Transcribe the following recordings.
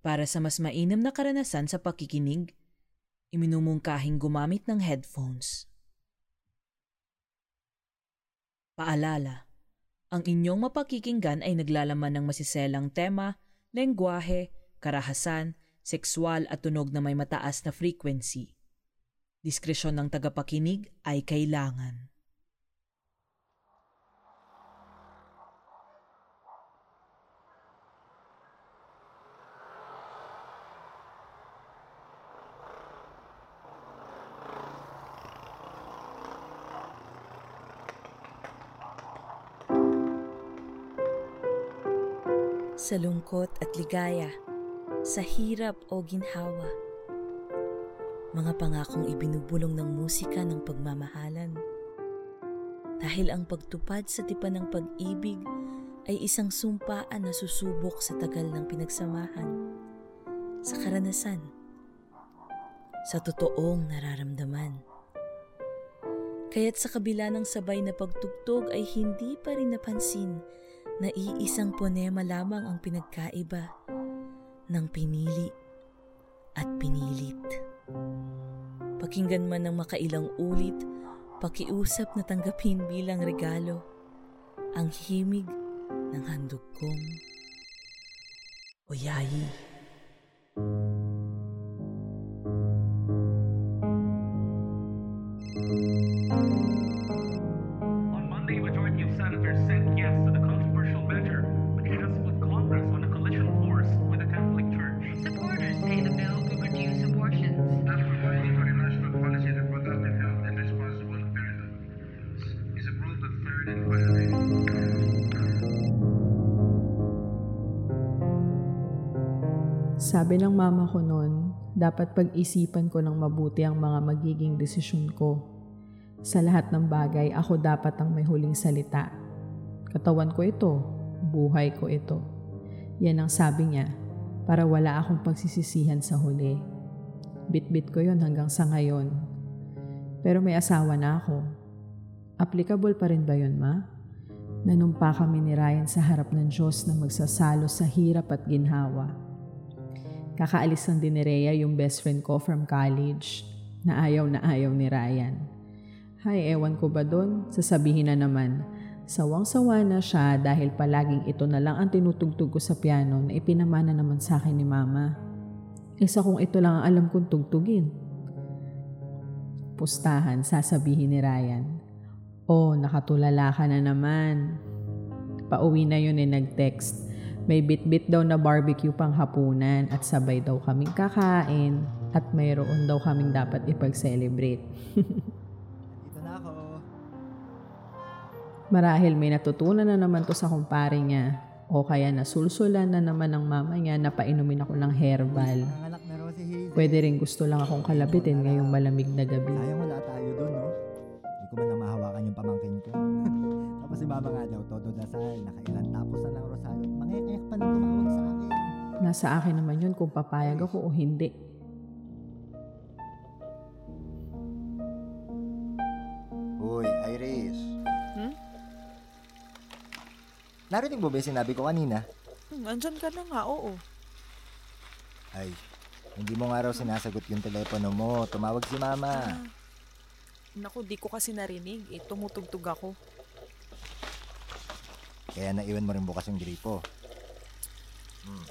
Para sa mas mainam na karanasan sa pakikinig, iminumungkahing gumamit ng headphones. Paalala, ang inyong mapakikinggan ay naglalaman ng masiselang tema, lengguwahe, karahasan, sexual at tunog na may mataas na frequency. Diskresyon ng tagapakinig ay kailangan. Sa lungkot at ligaya, sa hirap o ginhawa. Mga pangakong ibinubulong ng musika ng pagmamahalan. Dahil ang pagtupad sa tipan ng pag-ibig ay isang sumpaan na susubok sa tagal ng pinagsamahan, sa karanasan, sa totoong nararamdaman. Kaya't sa kabila ng sabay na pagtugtog ay hindi pa rin napansin na iisang ponema lamang ang pinagkaiba ng pinili at pinilit. Pakinggan man ng makailang ulit, pakiusap na tanggapin bilang regalo ang himig ng handog kong oyayi. On Sabi ng mama ko noon, dapat pag-isipan ko ng mabuti ang mga magiging desisyon ko. Sa lahat ng bagay, ako dapat ang may huling salita. Katawan ko ito, buhay ko ito. Yan ang sabi niya, para wala akong pagsisisihan sa huli. Bit-bit ko yon hanggang sa ngayon. Pero may asawa na ako. Applicable pa rin ba yun, ma? Nanumpa kami ni Ryan sa harap ng Diyos na magsasalo sa hirap at ginhawa. Kakaalis lang din yung best friend ko from college na ayaw na ayaw ni Ryan. Hay, ewan ko ba doon? Sasabihin na naman, sawang-sawa na siya dahil palaging ito na lang ang tinutugtog ko sa piano na ipinamana naman sa akin ni Mama. Isa kung ito lang ang alam kong tugtugin. Pustahan, sasabihin ni Ryan. Oh, nakatulala ka na naman. Pauwi na yun eh nag-text. May bit-bit daw na barbecue pang hapunan at sabay daw kaming kakain at mayroon daw kaming dapat ipag-celebrate. Dito na ako. Marahil may natutunan na naman to sa kumpare niya o kaya nasulsulan na naman ng mama niya na painumin ako ng herbal. Pwede rin gusto lang akong kalabitin ngayong malamig na gabi. Sayang wala tayo doon, no? Hindi ko man lang mahawakan yung pamangkin ko. Tapos si mama nga daw, todo dasal, nakailan tapos na ng rosaryo. Mangyayak pa nang tumawag sa akin. Nasa akin naman yun kung papayag ako o hindi. Uy, Iris. Hmm? Narinig mo ba yung sinabi ko kanina? Hmm, andyan ka na nga, oo. Ay, hindi mo nga raw sinasagot yung telepono mo. Tumawag si mama. Ah. Naku, di ko kasi narinig. Eh, tumutugtog ako. Kaya naiwan mo rin bukas yung gripo. Hmm.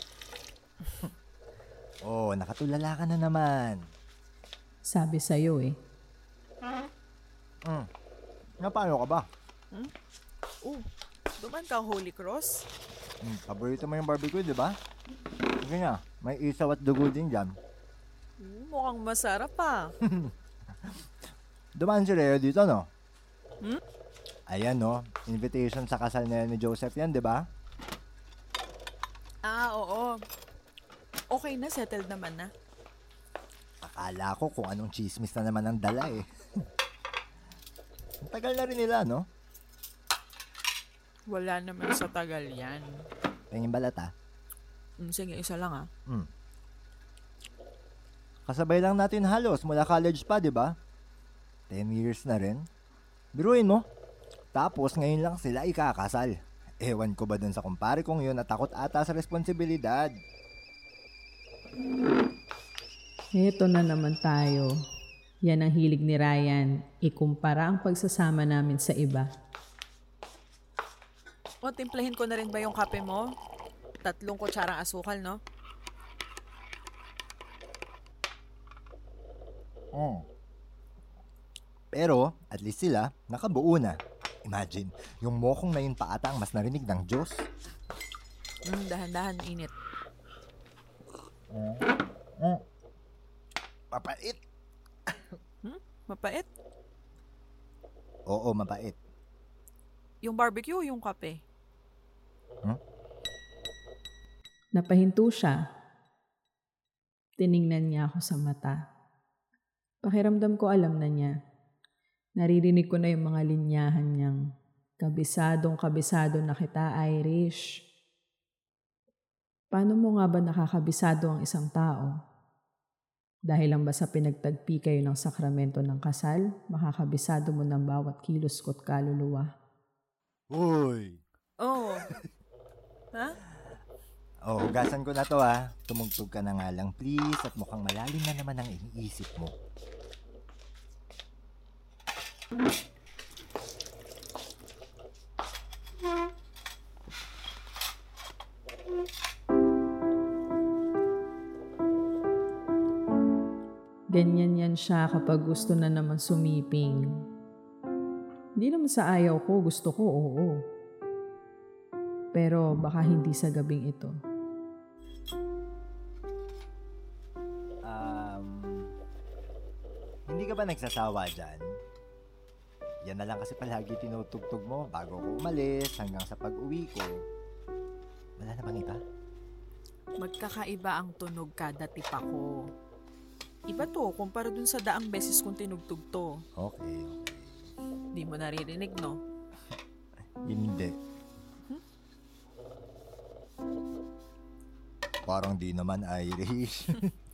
oh, nakatulala ka na naman. Sabi sa'yo eh. Hmm. Na paano ka ba? Oh, duman ka Holy Cross? Hmm, paborito mo yung barbecue, di ba? Sige na, may isaw at dugo din dyan. Hmm, mukhang masarap ah. Dumaan si Leo dito, no? Hmm? Ayan, no? Invitation sa kasal na ni Joseph yan, di ba? Ah, oo. Okay na, settled naman na. Akala ko kung anong chismis na naman ang dala eh. Ang tagal na rin nila, no? Wala naman sa tagal yan. Tingin balat ah. Hmm, sige, isa lang ah. Hmm. Kasabay lang natin halos mula college pa, di ba? 10 years na rin. Biruin mo. Tapos ngayon lang sila ikakasal. Ewan ko ba dun sa kumpare kong yun at takot ata sa responsibilidad. Ito na naman tayo. Yan ang hilig ni Ryan. Ikumpara ang pagsasama namin sa iba. O, timplahin ko na rin ba yung kape mo? Tatlong kutsarang asukal, no? Mm. Pero, at least sila, nakabuo na. Imagine, yung mokong na yun pa ata ang mas narinig ng Diyos. Mm, dahan-dahan, init. Mm. Mapait. Mapait. Oo, mapait. Yung barbecue o yung kape? Napahinto siya. Tiningnan niya ako sa mata. Pakiramdam ko alam na niya. Naririnig ko na yung mga linyahan niyang kabisadong kabisado na kita, Irish. Paano mo nga ba nakakabisado ang isang tao? Dahil lang ba sa pinagtagpi kayo ng sakramento ng kasal, makakabisado mo ng bawat kilos ko't kaluluwa? Uy! Oo. ha? Oh, hugasan ko na to ah. Tumugtog ka na nga lang please at mukhang malalim na naman ang iniisip mo. Ganyan yan siya kapag gusto na naman sumiping. Hindi naman sa ayaw ko, gusto ko, oo. Pero baka hindi sa gabing ito. Um, hindi ka ba nagsasawa dyan? Yan na lang kasi palagi tinutugtog mo bago ko umalis hanggang sa pag-uwi ko. Wala na bang iba? Magkakaiba ang tunog kada tipa ko. Iba to, kumpara dun sa daang beses kong tinugtog to. Okay, okay. Di mo naririnig, no? Hindi. Parang di naman Irish.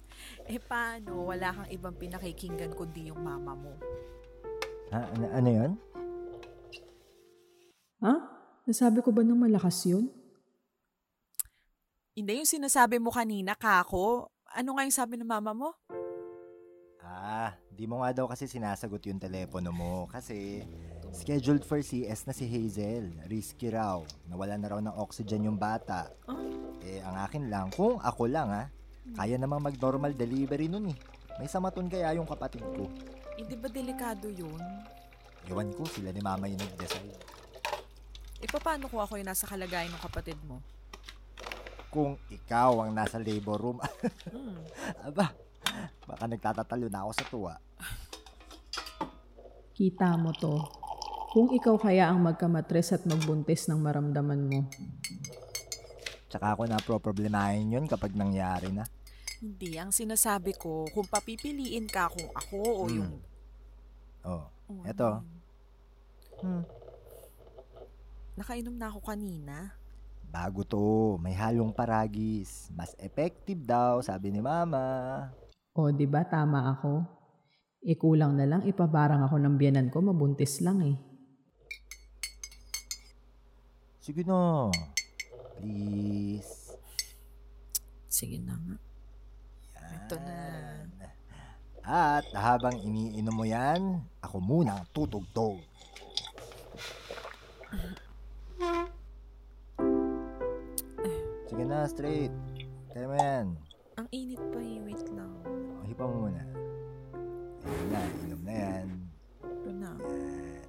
Eh paano? Wala kang ibang pinakikinggan kundi yung mama mo. Ha, ano, ano yun? Ha? Nasabi ko ba ng malakas yun? Hindi yung sinasabi mo kanina, kako. Ano nga yung sabi ng mama mo? Ah, di mo nga daw kasi sinasagot yung telepono mo kasi scheduled for CS na si Hazel. Risky raw. Nawala na raw ng oxygen yung bata. Ah. Eh, ang akin lang, kung ako lang ha, kaya namang mag-normal delivery nun eh. May samaton kaya yung kapatid ko. Hindi ba delikado yun? Iwan ko, sila ni mama yung nag-decide. E paano kung ako yung nasa kalagayan ng kapatid mo? Kung ikaw ang nasa labor room, Hmm. aba, baka nagtatatalo na ako sa tuwa. Kita mo to. Kung ikaw kaya ang magkamatres at magbuntis ng maramdaman mo. Tsaka ako na problemahin yun kapag nangyari na. Hindi, ang sinasabi ko, kung papipiliin ka kung ako o Hmm. yung... Oh, Oh, eto. ano? Hmm. Nakainom na ako kanina. Bago to, may halong paragis. Mas effective daw, sabi ni mama. O, di ba tama ako? Ikulang na lang ipabarang ako ng biyanan ko, mabuntis lang eh. Sige na. Please. Sige na nga. Ito na. At habang iniinom mo yan, ako muna ang tutugtog. Sige na, straight. Kaya mo yan. Ang init pa eh. Wait lang. O, hipa mo muna. Ayun na, inom na yan. Ito na. Yan.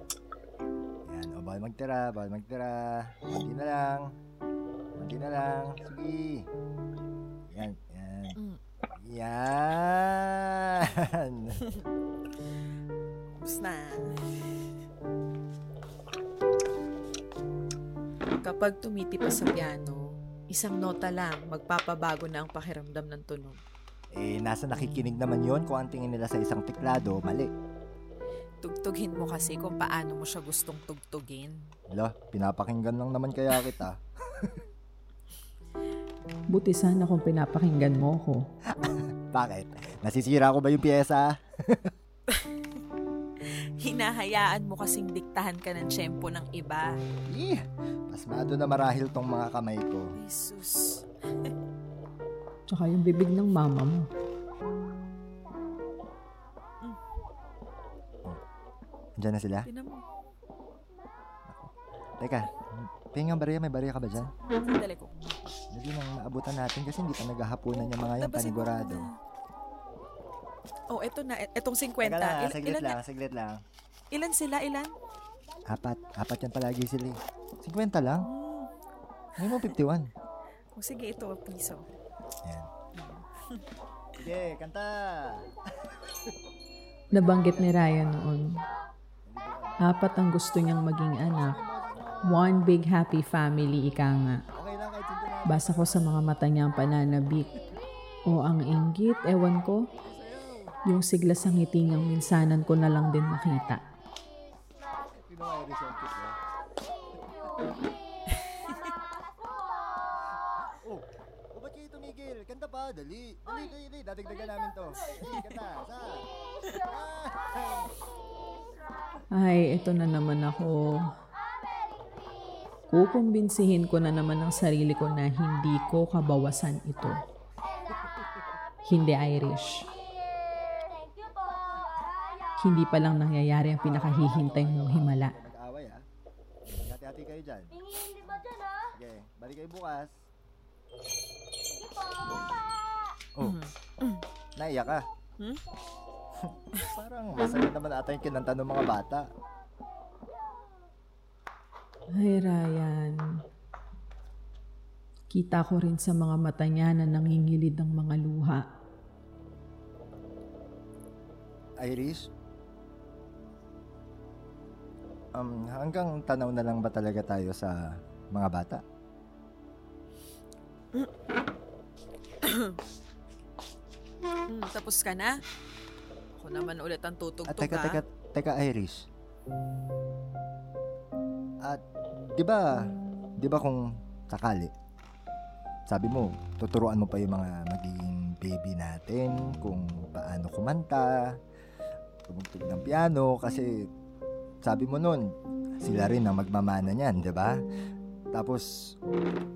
Yan. O, bawal magtira, bawal magtira. Kunti na lang. Kunti na lang. Sige. Yan. Tapos na. Kapag tumitipa sa piano, isang nota lang, magpapabago na ang pakiramdam ng tunog. eh, nasa nakikinig naman yon kung ang tingin nila sa isang tiklado, mali. Tugtugin mo kasi kung paano mo siya gustong tugtugin. Hala, pinapakinggan lang naman kaya kita. Buti sana kung pinapakinggan mo ko. Bakit? Nasisira ko ba yung pyesa? Hinahayaan mo kasing diktahan ka ng tiyempo ng iba. Eh, pasmado na marahil tong mga kamay ko. Jesus. Tsaka yung bibig ng mama mo. Diyan na sila? Tinan mo. Teka, tingnan barya, may barya ka ba dyan? Sandali ko. Hindi nang maabutan natin kasi hindi pa naghahaponan yung mga yung panigurado. Oh, eto na. Et- Etong 50. Teka lang, Il- saglit ilan, lang, saglit lang. ilan sila? Ilan? Apat, apat yan palagi sila eh. 50 lang? Hmm. Ngayon mo 51. Oh, sige, ito. Piso. Yan. Sige, kanta! Nabanggit ni Ryan noon. Apat ang gusto niyang maging anak. One big happy family, ika nga. Okay lang kahit sinto na. Basa ko sa mga mata niyang pananabik. O ang inggit, ewan ko. Yung sigla sa ngiti niyang minsanan ko na lang din makita. Oh, oh, ba't kayo tumigil? Kanta pa, dali. Dali, dali, dali. Dadagdagan namin to. Kanta. Sa. Ay, ito na naman ako. Kukumbinsihin ko na naman ang sarili ko na hindi ko kabawasan ito. Hindi Irish. Hindi pa lang nangyayari ang pinakahihintay mong himala. Ah. Hati-hati kayo dyan. Sige, balik kayo bukas. Oh, naiyak ka. Hmm? Parang masaya naman ata yung kinanta ng mga bata. Ay, Ryan. Kita ko rin sa mga mata niya na nangingilid ng mga luha. Iris? Um, hanggang tanaw na lang ba talaga tayo sa mga bata? Hmm, tapos ka na? Ako naman ulit ang tutugtog Ah, teka, ha? teka, teka, Iris. At, di ba, di ba kung sakali, sabi mo, tuturuan mo pa yung mga magiging baby natin kung paano kumanta, tumugtog ng piano, kasi sabi mo nun, sila rin ang magmamana niyan, di ba? Tapos,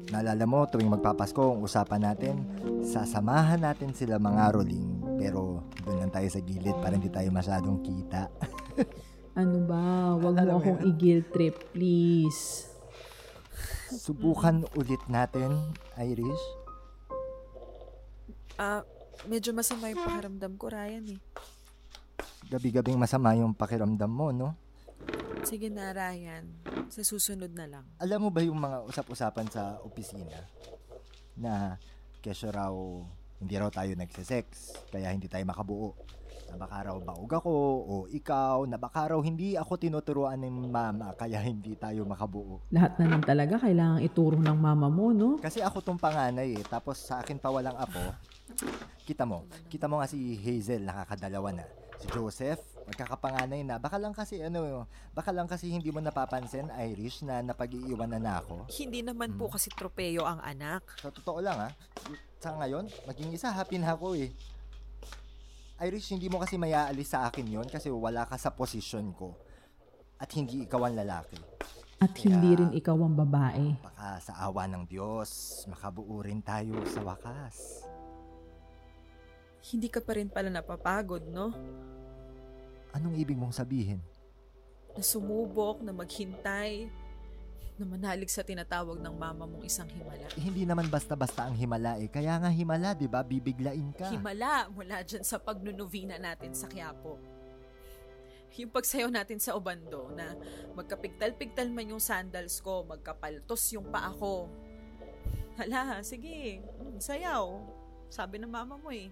naalala mo, tuwing magpapasko, ang usapan natin, sasamahan natin sila mga roling, pero doon lang tayo sa gilid para hindi tayo masyadong kita. Ano ba? Huwag Alam mo akong yun? i-guilt trip, please. Subukan ulit natin, Irish. Ah, medyo masama yung pakiramdam ko, Ryan eh. Gabi-gabing masama yung pakiramdam mo, no? Sige na, Ryan. Sa susunod na lang. Alam mo ba yung mga usap-usapan sa opisina na kesyo raw hindi raw tayo nagsisex, kaya hindi tayo makabuo. Na baka raw baog ako o ikaw, na baka raw hindi ako tinuturuan ng mama kaya hindi tayo makabuo. Lahat na lang talaga kailangang ituro ng mama mo, no? Kasi ako tong panganay eh, tapos sa akin pa walang apo. Kita mo, kita mo nga si Hazel nakakadalawa na. Si Joseph, magkakapanganay na. Baka lang kasi ano, baka lang kasi hindi mo napapansin, Irish, na napag-iiwanan na ako. Hindi naman po kasi tropeyo ang anak. Sa totoo lang ha, sa ngayon, maging isa, happy na ako eh. Irish, hindi mo kasi mayaalis sa akin yon kasi wala ka sa posisyon ko. At hindi ikaw ang lalaki. At hindi Kaya- rin ikaw ang babae. Baka sa awa ng Diyos, makabuo rin tayo sa wakas. Hindi ka pa rin pala napapagod, no? Anong ibig mong sabihin? Na sumubok, na maghintay, na manalig sa tinatawag ng mama mong isang himala. Eh, hindi naman basta-basta ang himala eh. Kaya nga himala, di ba? Bibiglain ka. Himala mula dyan sa pagnunovina natin sa Quiapo. Yung pagsayaw natin sa Obando na magkapigtal-pigtal man yung sandals ko, magkapaltos yung paa ko. Hala, sige, mm, sayaw. Sabi ng mama mo eh.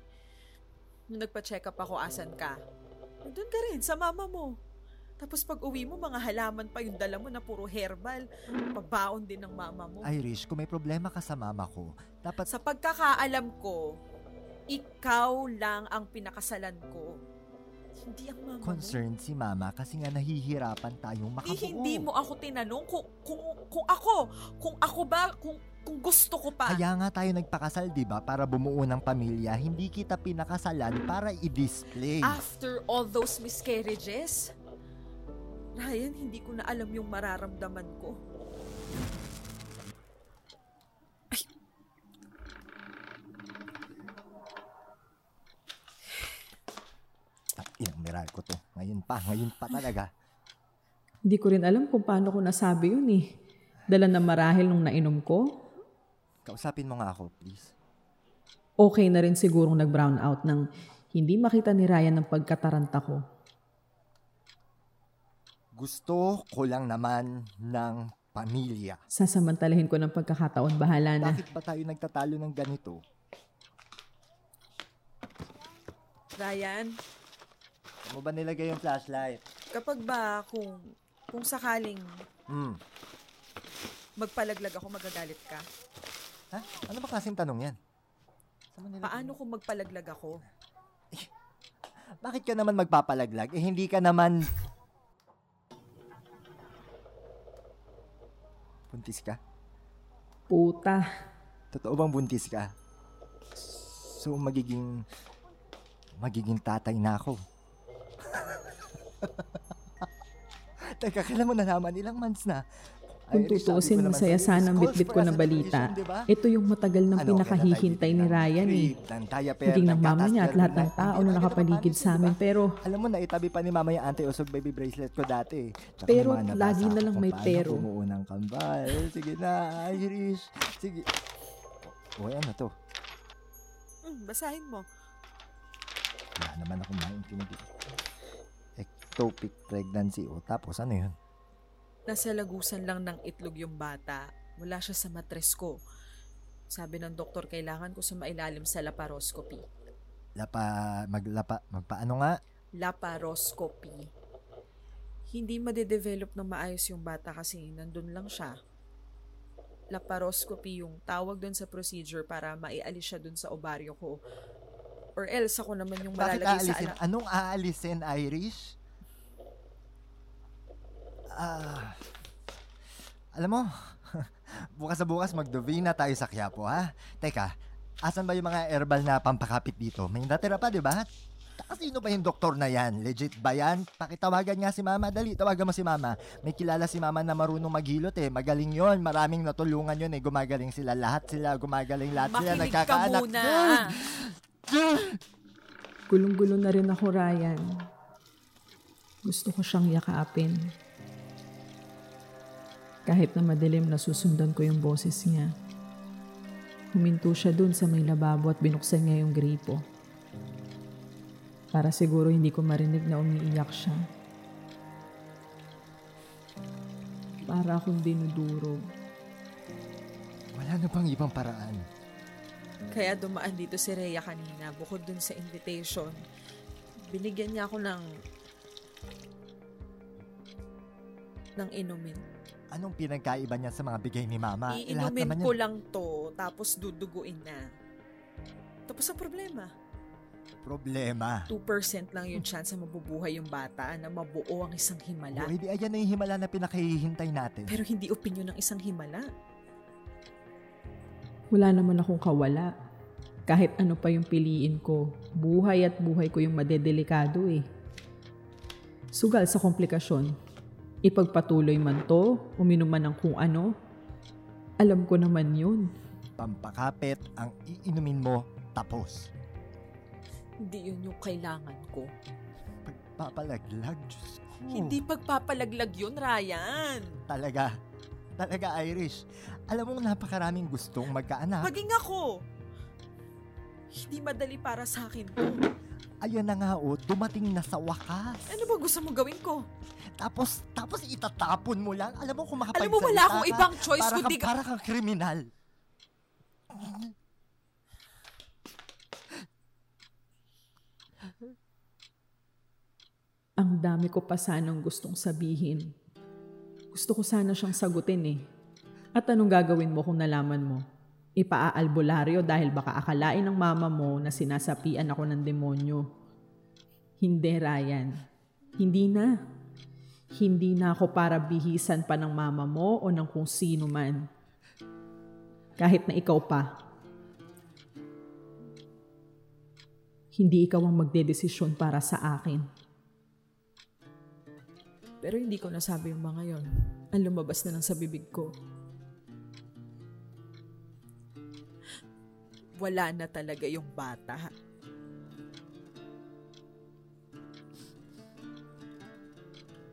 Nung nagpa-check up ako, asan ka? Doon ka rin, sa mama mo. Tapos pag uwi mo, mga halaman pa yung dala mo na puro herbal. Pabaon din ng mama mo. Irish, kung may problema ka sa mama ko, dapat Sa pagkakaalam ko, ikaw lang ang pinakasalan ko. Hindi ang mama concerned si mama kasi nga nahihirapan tayong mo. Makabuo. hindi mo ako tinanong kung, kung, kung ako, kung ako ba, kung, kung gusto ko pa. Kaya nga tayo nagpakasal, di ba? Para bumuo ng pamilya. Hindi kita pinakasalan para i-display. After all those miscarriages, Ryan, hindi ko na alam yung mararamdaman ko. Ay. Ilang meral ko to. Ngayon pa, ngayon pa talaga. Hindi ko rin alam kung paano ko nasabi yun eh. Dala na marahil nung nainom ko. Kausapin mo nga ako, please. Okay na rin sigurong nag-brown out ng hindi makita ni Ryan ang pagkataranta ko. Gusto ko lang naman ng pamilya. Sasamantalahin ko ng pagkakataon bahala na. Bakit pa tayo nagtatalo ng ganito? Ryan, Ano ba nilagay yung flashlight? kapag ba kung kung sakaling Hmm. magpalaglag ako, magagalit ka? Ha? Ano ba klaseng tanong yan? Saan mo nilagay? Paano kung magpalaglag ako? Bakit ka naman magpapalaglag? Eh, hindi ka naman... Buntis ka? Puta. Totoo bang buntis ka? So, magiging... Magiging tatay na ako. Teka, kailan mo nalaman? Ilang months na? Kung tutuusin, masaya sana ang bitbit ko na balita. Ito yung matagal nang Ano, pinakahihintay ni Ryan eh. Naging ng mama niya at lahat ng tao na nakapaligid sa amin. Pero Alam mo na, itabi pa ni mama yung anti-usog baby bracelet ko dati. Tsaka Pero lagi na ako lang kung may paano pero. bumuo ng kambal. Sige na, Irish. Sige. O, ano to? Hmm, basahin mo. Wala naman akong maintindihan. Ectopic pregnancy. O, tapos ano yun? Nasa lagusan lang ng itlog yung bata. Wala siya sa matres ko. Sabi ng doktor, kailangan ko sumailalim sa laparoscopy. Lapa, maglapa, magpaano nga? Laparoscopy. Hindi madedevelop ng maayos yung bata kasi nandun lang siya. Laparoscopy yung tawag doon sa procedure para maialis siya doon sa ovaryo ko. Or else ako naman yung malalagay sa aalisin? anak. Anong aalisin, Irish? Ah, alam mo, bukas sa bukas magdovina tayo sa Quiapo, ha? Teka, asan ba yung mga herbal na pampakapit dito? May natira pa, di ba? Sino ba yung doktor na yan? Legit ba yan? Pakitawagan nga si mama. Dali, tawagan mo si mama. May kilala si mama na marunong maghilot eh. Magaling yon Maraming natulungan yon eh. Gumagaling sila. Lahat sila. Gumagaling lahat sila. Makinig ka Nagkakaanak. muna. gulong-gulo na rin ako, Ryan. Gusto ko siyang yakapin. Kahit na madilim nasusundan ko yung boses niya. Huminto siya dun sa may lababo at binuksan niya yung gripo. Para siguro hindi ko marinig na umiiyak siya. Para akong dinudurog. Wala na bang ibang paraan? Kaya dumaan dito si Rhea kanina, bukod dun sa invitation. Binigyan niya ako ng ng inumin. Anong pinagkaiba niya sa mga bigay ni mama? Eh, Iinumin naman ko yun- lang to, tapos duduguin na. Tapos ang problema, Problema. 2% lang yung chance na mabubuhay yung bata na mabuo ang isang himala. O, hindi ayan na yung himala na pinakahihintay natin. Pero hindi opinion ng isang himala. Wala naman akong kawala. Kahit ano pa yung piliin ko, buhay at buhay ko yung madedelikado eh. Sugal sa komplikasyon. Ipagpatuloy man to, uminom man ng kung ano. Alam ko naman yun. Pampakapit ang iinumin mo tapos. Hindi yun yung kailangan ko. Pagpapalaglag, Diyos ko. Hindi pagpapalaglag yun, Ryan. Talaga. Talaga, Irish. Alam mo, napakaraming gustong magkaanak. Maging ako. Hindi madali para sa akin to. Ayun na nga, oh, dumating na sa wakas. Ano ba gusto mo gawin ko? Tapos, tapos itatapon mo lang. Alam mo, kung makapagsalita Alam mo, wala akong ka, ibang choice para kundi... Kang, para kang kriminal. Ang dami ko pa sanang gustong sabihin. Gusto ko sana siyang sagutin eh. At anong gagawin mo kung nalaman mo? Ipaaalbularyo dahil baka akalain ng mama mo na sinasapian ako ng demonyo. Hindi, Ryan. Hindi na. Hindi na ako para bihisan pa ng mama mo o ng kung sino man. Kahit na ikaw pa. Hindi ikaw ang magdedesisyon para sa akin. Pero hindi ko nasabi yung mga yon. Ang lumabas na lang sa bibig ko. Wala na talaga yung bata.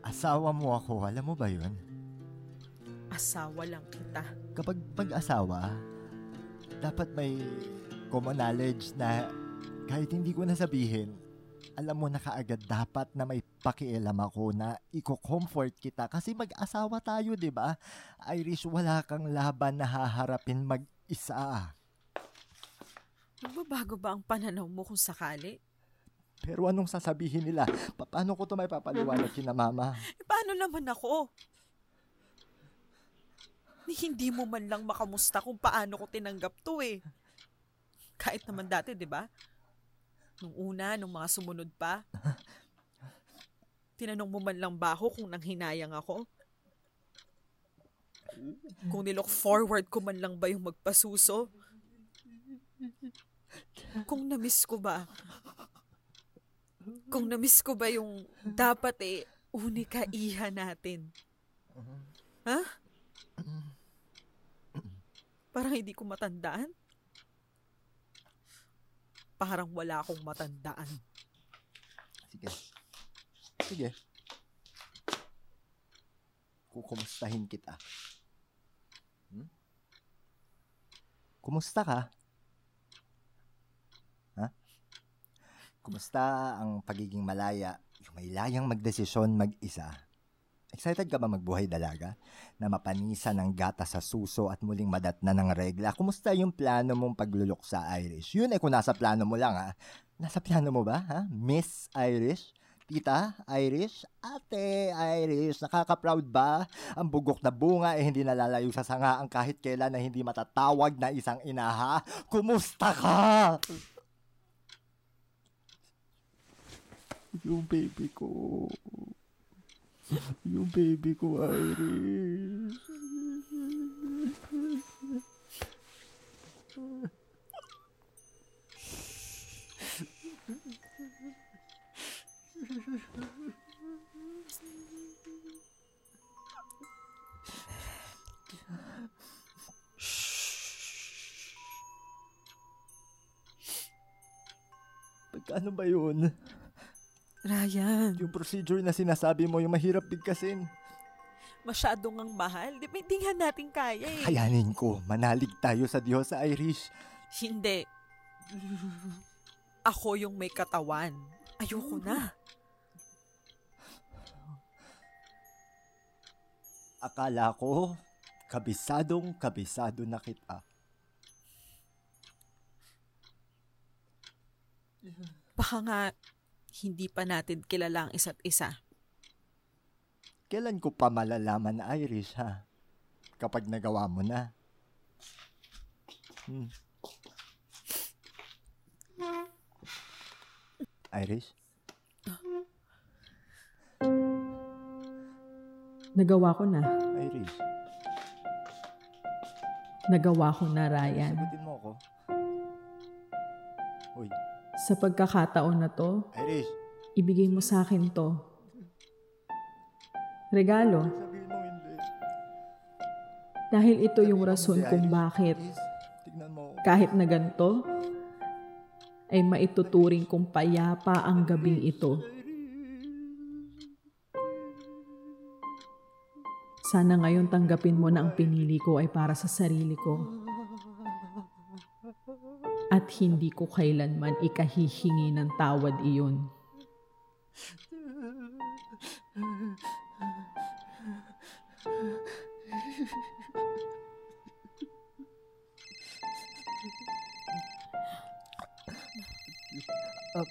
Asawa mo ako, alam mo ba yun? Asawa lang kita. Kapag pag-asawa, dapat may common knowledge na kahit hindi ko nasabihin, alam mo na kaagad dapat na may pakialam ako na i-comfort kita kasi mag-asawa tayo, di ba? Irish, wala kang laban na haharapin mag-isa. Magbabago ba ang pananaw mo kung sakali? Pero anong sasabihin nila? Pa- Paano ko to may papaliwanag kina mama? Eh, paano naman ako? Hindi mo man lang makamusta kung paano ko tinanggap to eh. Kahit naman dati, di ba? Nung una, nung mga sumunod pa. Tinanong mo man lang ba ako kung nanghinayang ako? Kung nilook forward ko man lang ba yung magpasuso? Kung namiss ko ba? Kung namiss ko ba yung dapat eh, unika iha natin? Ha? Parang hindi ko matandaan. Parang wala akong matandaan. Sige. Sige. Kukumustahin kita. Hmm? Kumusta ka? Kumusta ang pagiging malaya? Yung may layang magdesisyon mag-isa. Excited ka ba magbuhay dalaga? Na mapanisan ng gata sa suso at muling madatna ng regla? Kumusta yung plano mong paglulok sa Irish? Yun eh kung nasa plano mo lang ha. Nasa plano mo ba ha? Miss Irish? Tita, Irish, ate, Irish, nakaka-proud ba? Ang bugok na bunga eh hindi nalalayo sa sangaan kahit kailan na hindi matatawag na isang inaha. Kumusta ka? Yung baby ko. Yung baby ko, Irish. Pagkano ba yun? Ryan, Yung procedure na sinasabi mo, yung mahirap bigkasin. masyado ngang mahal. Di ba hindi nga natin kaya eh. Kayanin ko, manalig tayo sa Diyos sa Irish. Hindi. Ako yung may katawan. Ayoko na. Akala ko, kabisadong kabisado na kita. Baka nga hindi pa natin kilala ang isa't isa. Kailan ko pa malalaman na Irish, ha? Kapag nagawa mo na. Hmm. Irish? Nagawa ko na. Irish? Nagawa ko na, Ryan. Sagutin mo ako. Uy, Sa pagkakataon na to, Irish! ibigay mo sa akin to. Regalo. Dahil ito yung rason kung bakit kahit na ganito, ay maituturing kong payapa ang gabing ito. Sana ngayon tanggapin mo na ang pinili ko ay para sa sarili ko. At hindi ko kailanman ikahihingi ng tawad iyon. Uh,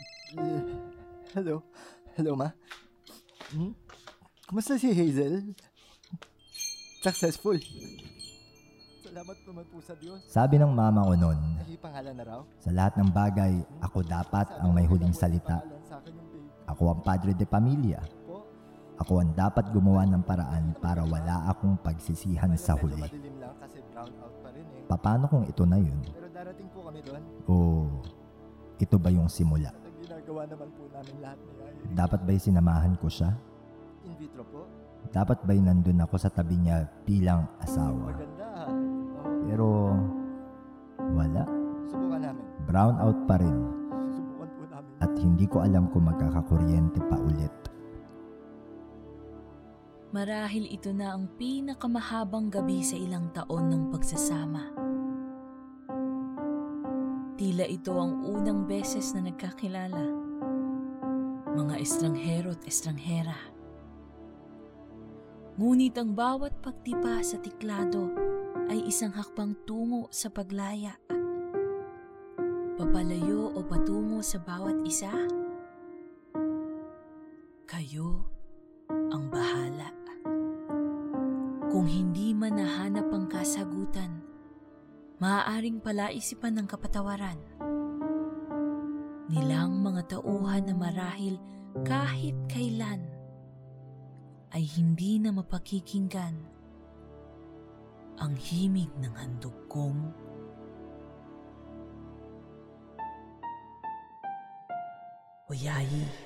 hello? Hello, ma? Hmm? Kumusta si Hazel? Successful. Salamat naman po sa Diyos. Sabi ng mama ko noon, Ay, pangalan na raw? sa lahat ng bagay, ako dapat ang may huling salita. Ako ang padre de pamilya. Ako ang dapat gumawa ng paraan para wala akong pagsisihan sa huli. eh. Paano kung ito na yun? Pero darating po kami doon. O ito ba yung simula? Ginagawa naman po namin lahat ni Irish. Dapat ba'y sinamahan ko siya? In vitro po. Dapat ba'y nandun ako sa tabi niya bilang asawa? Maganda Pero wala. subukan namin. Brown out pa rin Subukan po namin. at hindi ko alam kung magkakakuryente pa ulit. Marahil ito na ang pinakamahabang gabi sa ilang taon ng pagsasama. Tila ito ang unang beses na nagkakilala. Mga estranghero at estranghera. Ngunit ang bawat pagtipa sa tiklado ay isang hakbang tungo sa paglaya. Papalayo o patungo sa bawat isa? Kayo ang bahala. Kung hindi man nahanap ang kasagutan, maaaring palaisipan ng kapatawaran. Nilang mga tauhan na marahil kahit kailan ay hindi na mapakikinggan ang himig ng handog kong Oyayi.